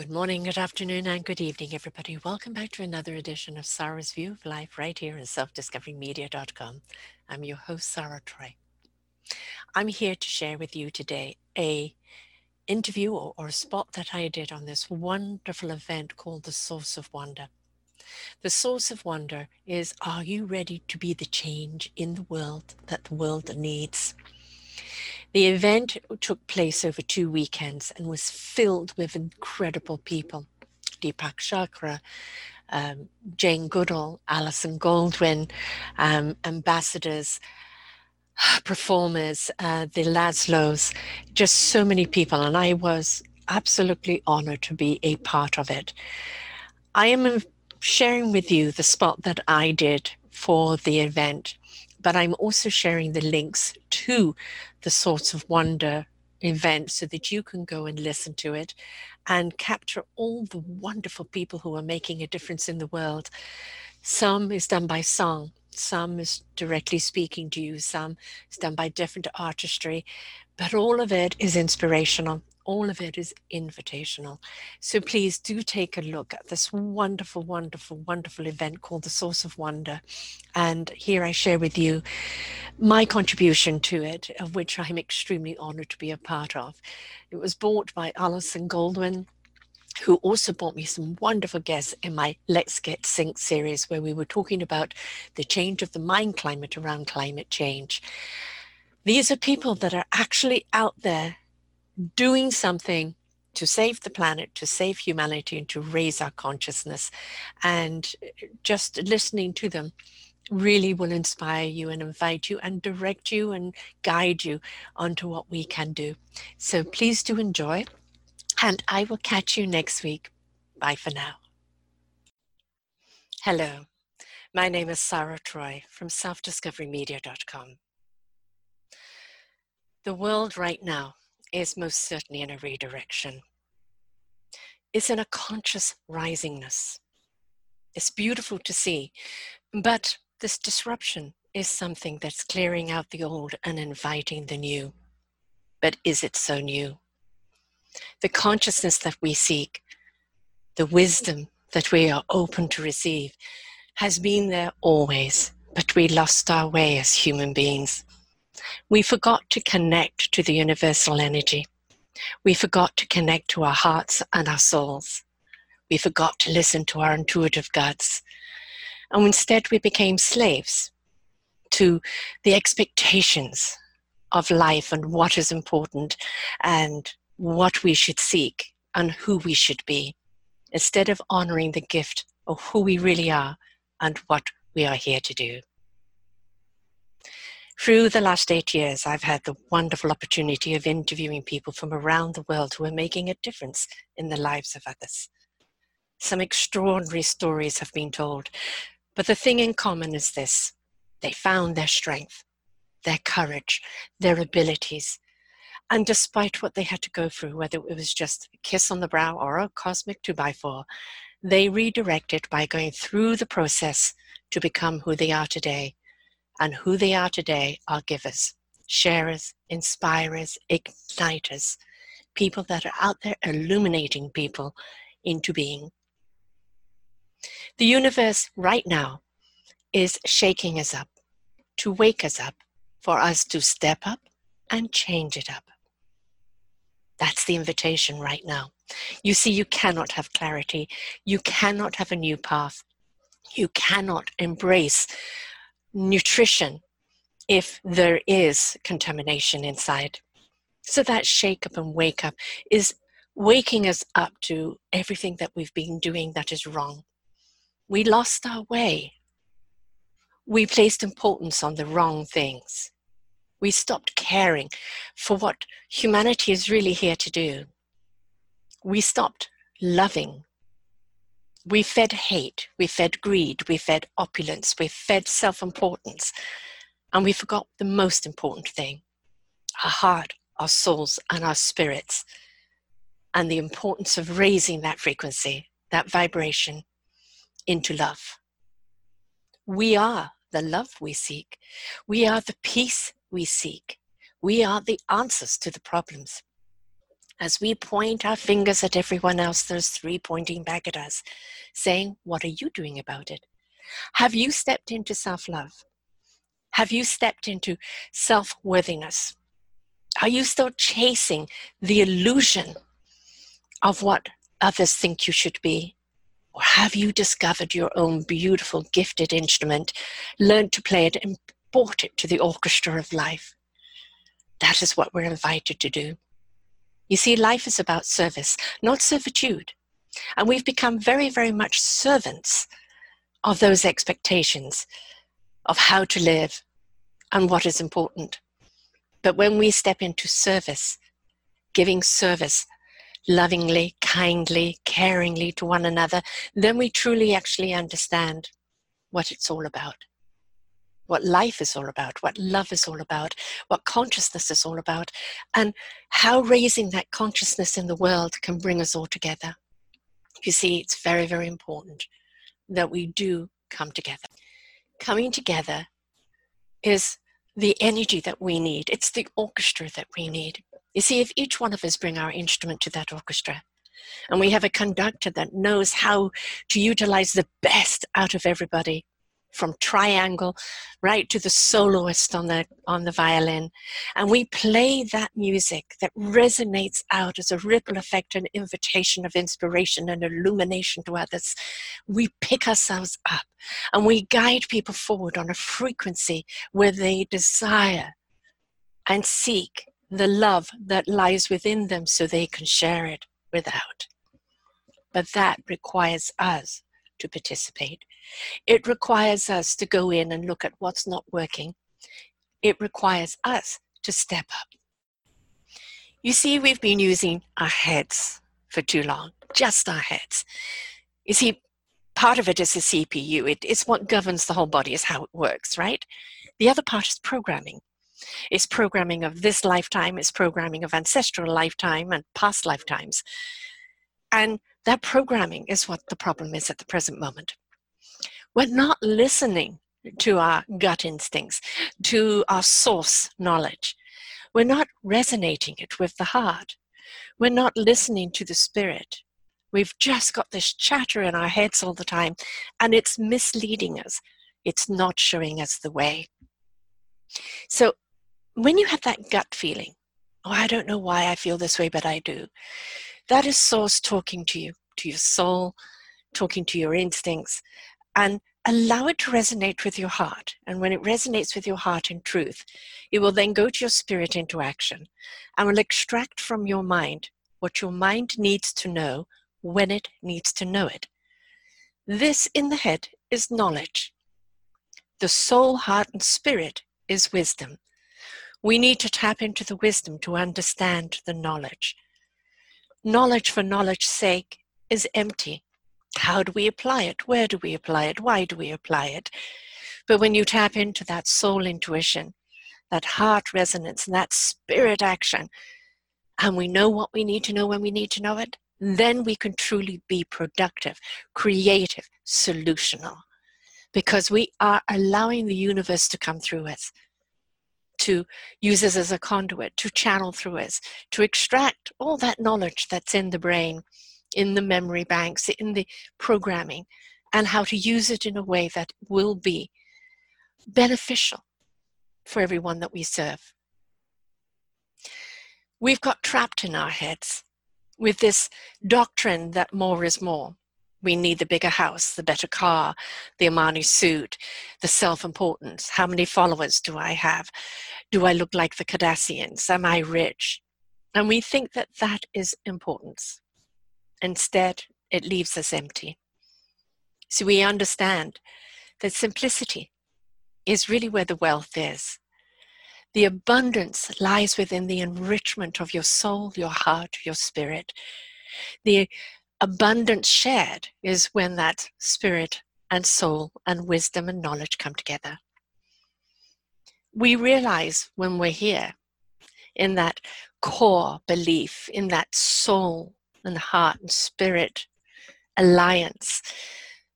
Good morning, good afternoon, and good evening, everybody. Welcome back to another edition of Sarah's View of Life right here on selfdiscoverymedia.com. I'm your host, Sarah Troy. I'm here to share with you today a interview or, or spot that I did on this wonderful event called The Source of Wonder. The source of wonder is Are you ready to be the change in the world that the world needs? The event took place over two weekends and was filled with incredible people. Deepak Chopra, um, Jane Goodall, Alison Goldwyn, um, ambassadors, performers, uh, the Laszlos, just so many people. And I was absolutely honored to be a part of it. I am sharing with you the spot that I did for the event but I'm also sharing the links to the Source of Wonder event so that you can go and listen to it and capture all the wonderful people who are making a difference in the world. Some is done by song, some is directly speaking to you, some is done by different artistry, but all of it is inspirational all of it is invitational. So please do take a look at this wonderful, wonderful, wonderful event called The Source of Wonder. And here I share with you my contribution to it, of which I'm extremely honored to be a part of. It was bought by Alison Goldwyn who also brought me some wonderful guests in my Let's Get Sync series, where we were talking about the change of the mind climate around climate change. These are people that are actually out there doing something to save the planet, to save humanity, and to raise our consciousness. And uh, just listening to them really will inspire you and invite you and direct you and guide you onto what we can do. So please do enjoy. And I will catch you next week. Bye for now. Hello, my name is Sarah Troy from selfdiscoverymedia.com. The world right now is most certainly in a redirection. It's in a conscious risingness. It's beautiful to see, but this disruption is something that's clearing out the old and inviting the new. But is it so new? The consciousness that we seek, the wisdom that we are open to receive, has been there always, but we lost our way as human beings. We forgot to connect to the universal energy. We forgot to connect to our hearts and our souls. We forgot to listen to our intuitive guts. And instead, we became slaves to the expectations of life and what is important and what we should seek and who we should be, instead of honoring the gift of who we really are and what we are here to do. Through the last eight years, I've had the wonderful opportunity of interviewing people from around the world who are making a difference in the lives of others. Some extraordinary stories have been told, but the thing in common is this they found their strength, their courage, their abilities. And despite what they had to go through, whether it was just a kiss on the brow or a cosmic 2x4, they redirected by going through the process to become who they are today and who they are today are givers, sharers, inspirers, igniters, people that are out there illuminating people into being. The universe right now is shaking us up to wake us up for us to step up and change it up. That's the invitation right now. You see, you cannot have clarity. You cannot have a new path. You cannot embrace nutrition if there is contamination inside. So that shake up and wake up is waking us up to everything that we've been doing that is wrong. We lost our way. We placed importance on the wrong things. We stopped caring for what humanity is really here to do. We stopped loving We fed hate, we fed greed, we fed opulence, we fed self importance, and we forgot the most important thing our heart, our souls, and our spirits, and the importance of raising that frequency, that vibration into love. We are the love we seek, we are the peace we seek, we are the answers to the problems. As we point our fingers at everyone else, there's three pointing back at us, saying, What are you doing about it? Have you stepped into self love? Have you stepped into self worthiness? Are you still chasing the illusion of what others think you should be? Or have you discovered your own beautiful, gifted instrument, learned to play it, and brought it to the orchestra of life? That is what we're invited to do. You see, life is about service, not servitude. And we've become very, very much servants of those expectations of how to live and what is important. But when we step into service, giving service lovingly, kindly, caringly to one another, then we truly actually understand what it's all about what life is all about, what love is all about, what consciousness is all about, and how raising that consciousness in the world can bring us all together. You see, it's very, very important that we do come together. Coming together is the energy that we need, it's the orchestra that we need. You see, if each one of us bring our instrument to that orchestra, and we have a conductor that knows how to utilize the best out of everybody, from triangle right to the soloist on the on the violin. And we play that music that resonates out as a ripple effect an invitation of inspiration and illumination to others. We pick ourselves up and we guide people forward on a frequency where they desire and seek the love that lies within them so they can share it without. But that requires us to participate. It requires us to go in and look at what's not working. It requires us to step up. You see, we've been using our heads for too long, just our heads. You see, part of it is the CPU. It is what governs the whole body, is how it works, right? The other part is programming. It's programming of this lifetime, it's programming of ancestral lifetime and past lifetimes. And that programming is what the problem is at the present moment. We're not listening to our gut instincts, to our source knowledge. We're not resonating it with the heart. We're not listening to the spirit. We've just got this chatter in our heads all the time, and it's misleading us. It's not showing us the way. So, when you have that gut feeling, oh, I don't know why I feel this way, but I do, that is source talking to you, to your soul, talking to your instincts, and allow it to resonate with your heart. And when it resonates with your heart in truth, it will then go to your spirit into action and will extract from your mind what your mind needs to know when it needs to know it. This in the head is knowledge. The soul, heart, and spirit is wisdom. We need to tap into the wisdom to understand the knowledge knowledge for knowledge's sake is empty. How do we apply it? Where do we apply it? Why do we apply it? But when you tap into that soul intuition, that heart resonance, and that spirit action, and we know what we need to know when we need to know it, then we can truly be productive, creative, solutional. Because we are allowing the universe to come through us to use us as a conduit, to channel through us, to extract all that knowledge that's in the brain, in the memory banks, in the programming, and how to use it in a way that will be beneficial for everyone that we serve. We've got trapped in our heads with this doctrine that more is more we need the bigger house, the better car, the Armani suit, the self importance. How many followers do I have? Do I look like the Kardashians? Am I rich? And we think that that is importance. Instead, it leaves us empty. So we understand that simplicity is really where the wealth is. The abundance lies within the enrichment of your soul, your heart, your spirit. The abundance shared is when that spirit and soul and wisdom and knowledge come together. We realize when we're here in that core belief, in that soul and heart and spirit alliance,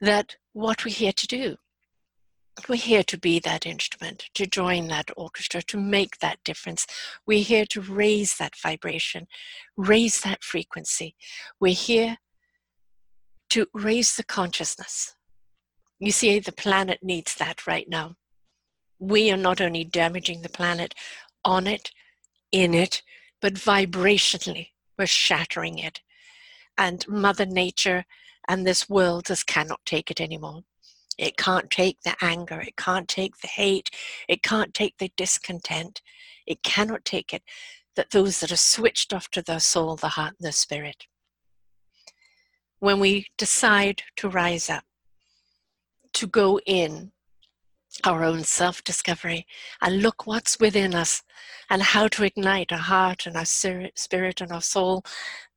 that what we're here to do. We're here to be that instrument, to join that orchestra, to make that difference. We're here to raise that vibration, raise that frequency. We're here to raise the consciousness. You see, the planet needs that right now. We are not only damaging the planet on it, in it, but vibrationally, we're shattering it. And Mother Nature and this world just cannot take it anymore. It can't take the anger, it can't take the hate, it can't take the discontent. It cannot take it that those that are switched off to their soul, the heart, and the spirit when we decide to rise up, to go in our own self discovery and look what's within us and how to ignite our heart and our spirit and our soul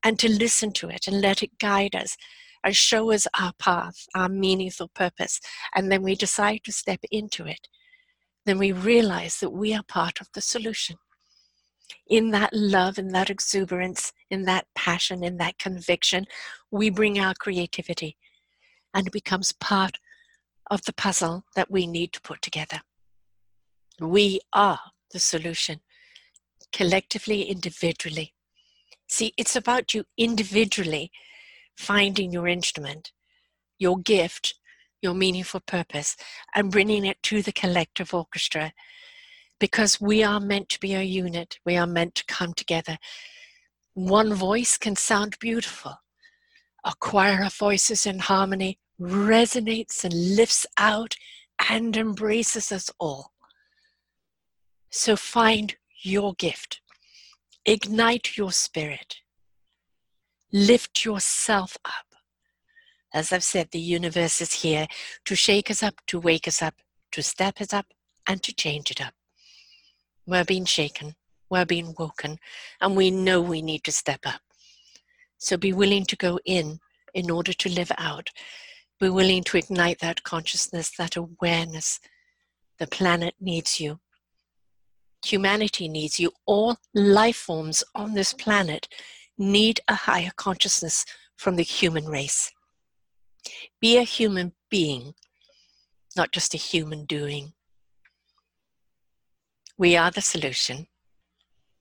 and to listen to it and let it guide us and show us our path, our meaningful purpose. And then we decide to step into it. Then we realize that we are part of the solution in that love, in that exuberance, in that passion, in that conviction, we bring our creativity and it becomes part of the puzzle that we need to put together. We are the solution, collectively, individually. See, it's about you individually finding your instrument, your gift, your meaningful purpose, and bringing it to the collective orchestra because we are meant to be a unit. We are meant to come together. One voice can sound beautiful. A choir of voices in harmony resonates and lifts out and embraces us all. So find your gift, ignite your spirit, lift yourself up. As I've said, the universe is here to shake us up, to wake us up, to step us up, and to change it up. We're being shaken, we're being woken, and we know we need to step up. So be willing to go in in order to live out. Be willing to ignite that consciousness, that awareness. The planet needs you. Humanity needs you. All life forms on this planet need a higher consciousness from the human race. Be a human being, not just a human doing. We are the solution.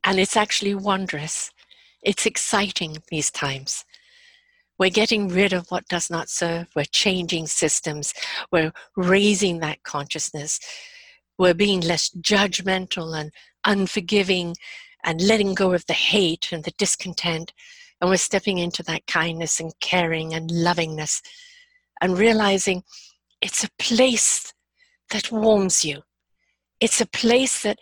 And it's actually wondrous. It's exciting these times. We're getting rid of what does not serve. We're changing systems. We're raising that consciousness. We're being less judgmental and unforgiving and letting go of the hate and the discontent. And we're stepping into that kindness and caring and lovingness and realizing it's a place that warms you. It's a place that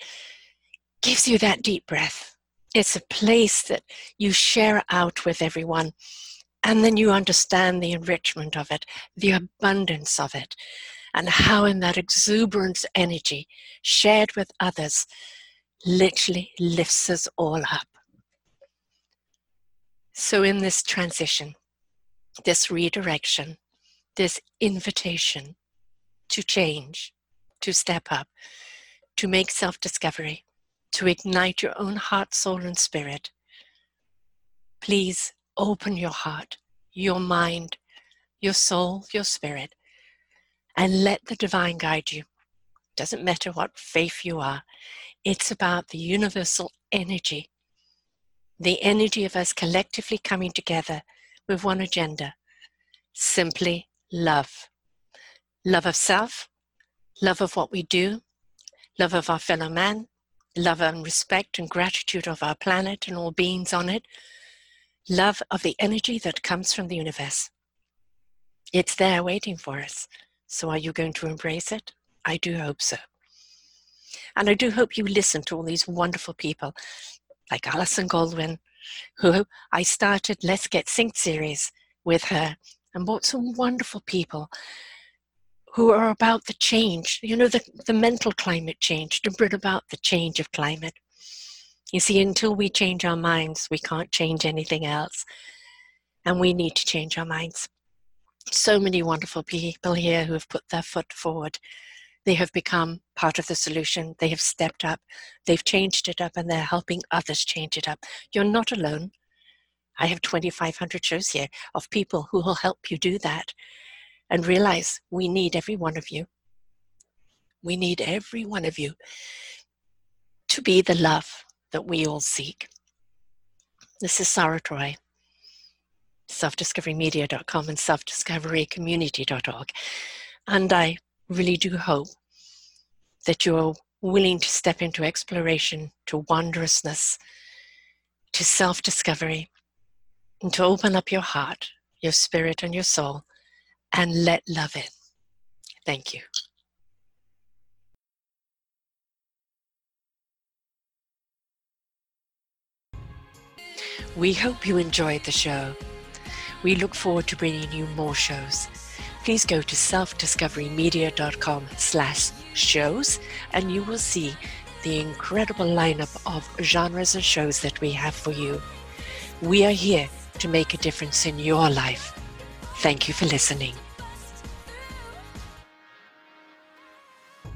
gives you that deep breath. It's a place that you share out with everyone. And then you understand the enrichment of it, the abundance of it, and how, in that exuberance energy shared with others, literally lifts us all up. So, in this transition, this redirection, this invitation to change, to step up, to make self discovery, to ignite your own heart, soul, and spirit, please open your heart, your mind, your soul, your spirit, and let the divine guide you. Doesn't matter what faith you are, it's about the universal energy, the energy of us collectively coming together with one agenda simply love. Love of self, love of what we do, love of our fellow man, love and respect and gratitude of our planet and all beings on it, love of the energy that comes from the universe. It's there waiting for us. So are you going to embrace it? I do hope so. And I do hope you listen to all these wonderful people like Alison Goldwyn, who I started Let's Get Synced series with her and brought some wonderful people who are about the change, you know, the, the mental climate change, to bring about the change of climate. You see, until we change our minds, we can't change anything else. And we need to change our minds. So many wonderful people here who have put their foot forward. They have become part of the solution. They have stepped up. They've changed it up and they're helping others change it up. You're not alone. I have 2,500 shows here of people who will help you do that and realize we need every one of you. We need every one of you to be the love that we all seek. This is Sarah Troy, selfdiscoverymedia.com and selfdiscoverycommunity.org. And I really do hope that you're willing to step into exploration, to wondrousness, to self discovery, and to open up your heart, your spirit, and your soul and let love in. Thank you. We hope you enjoyed the show. We look forward to bringing you more shows. Please go to selfdiscoverymedia.com slash shows and you will see the incredible lineup of genres and shows that we have for you. We are here to make a difference in your life. Thank you for listening.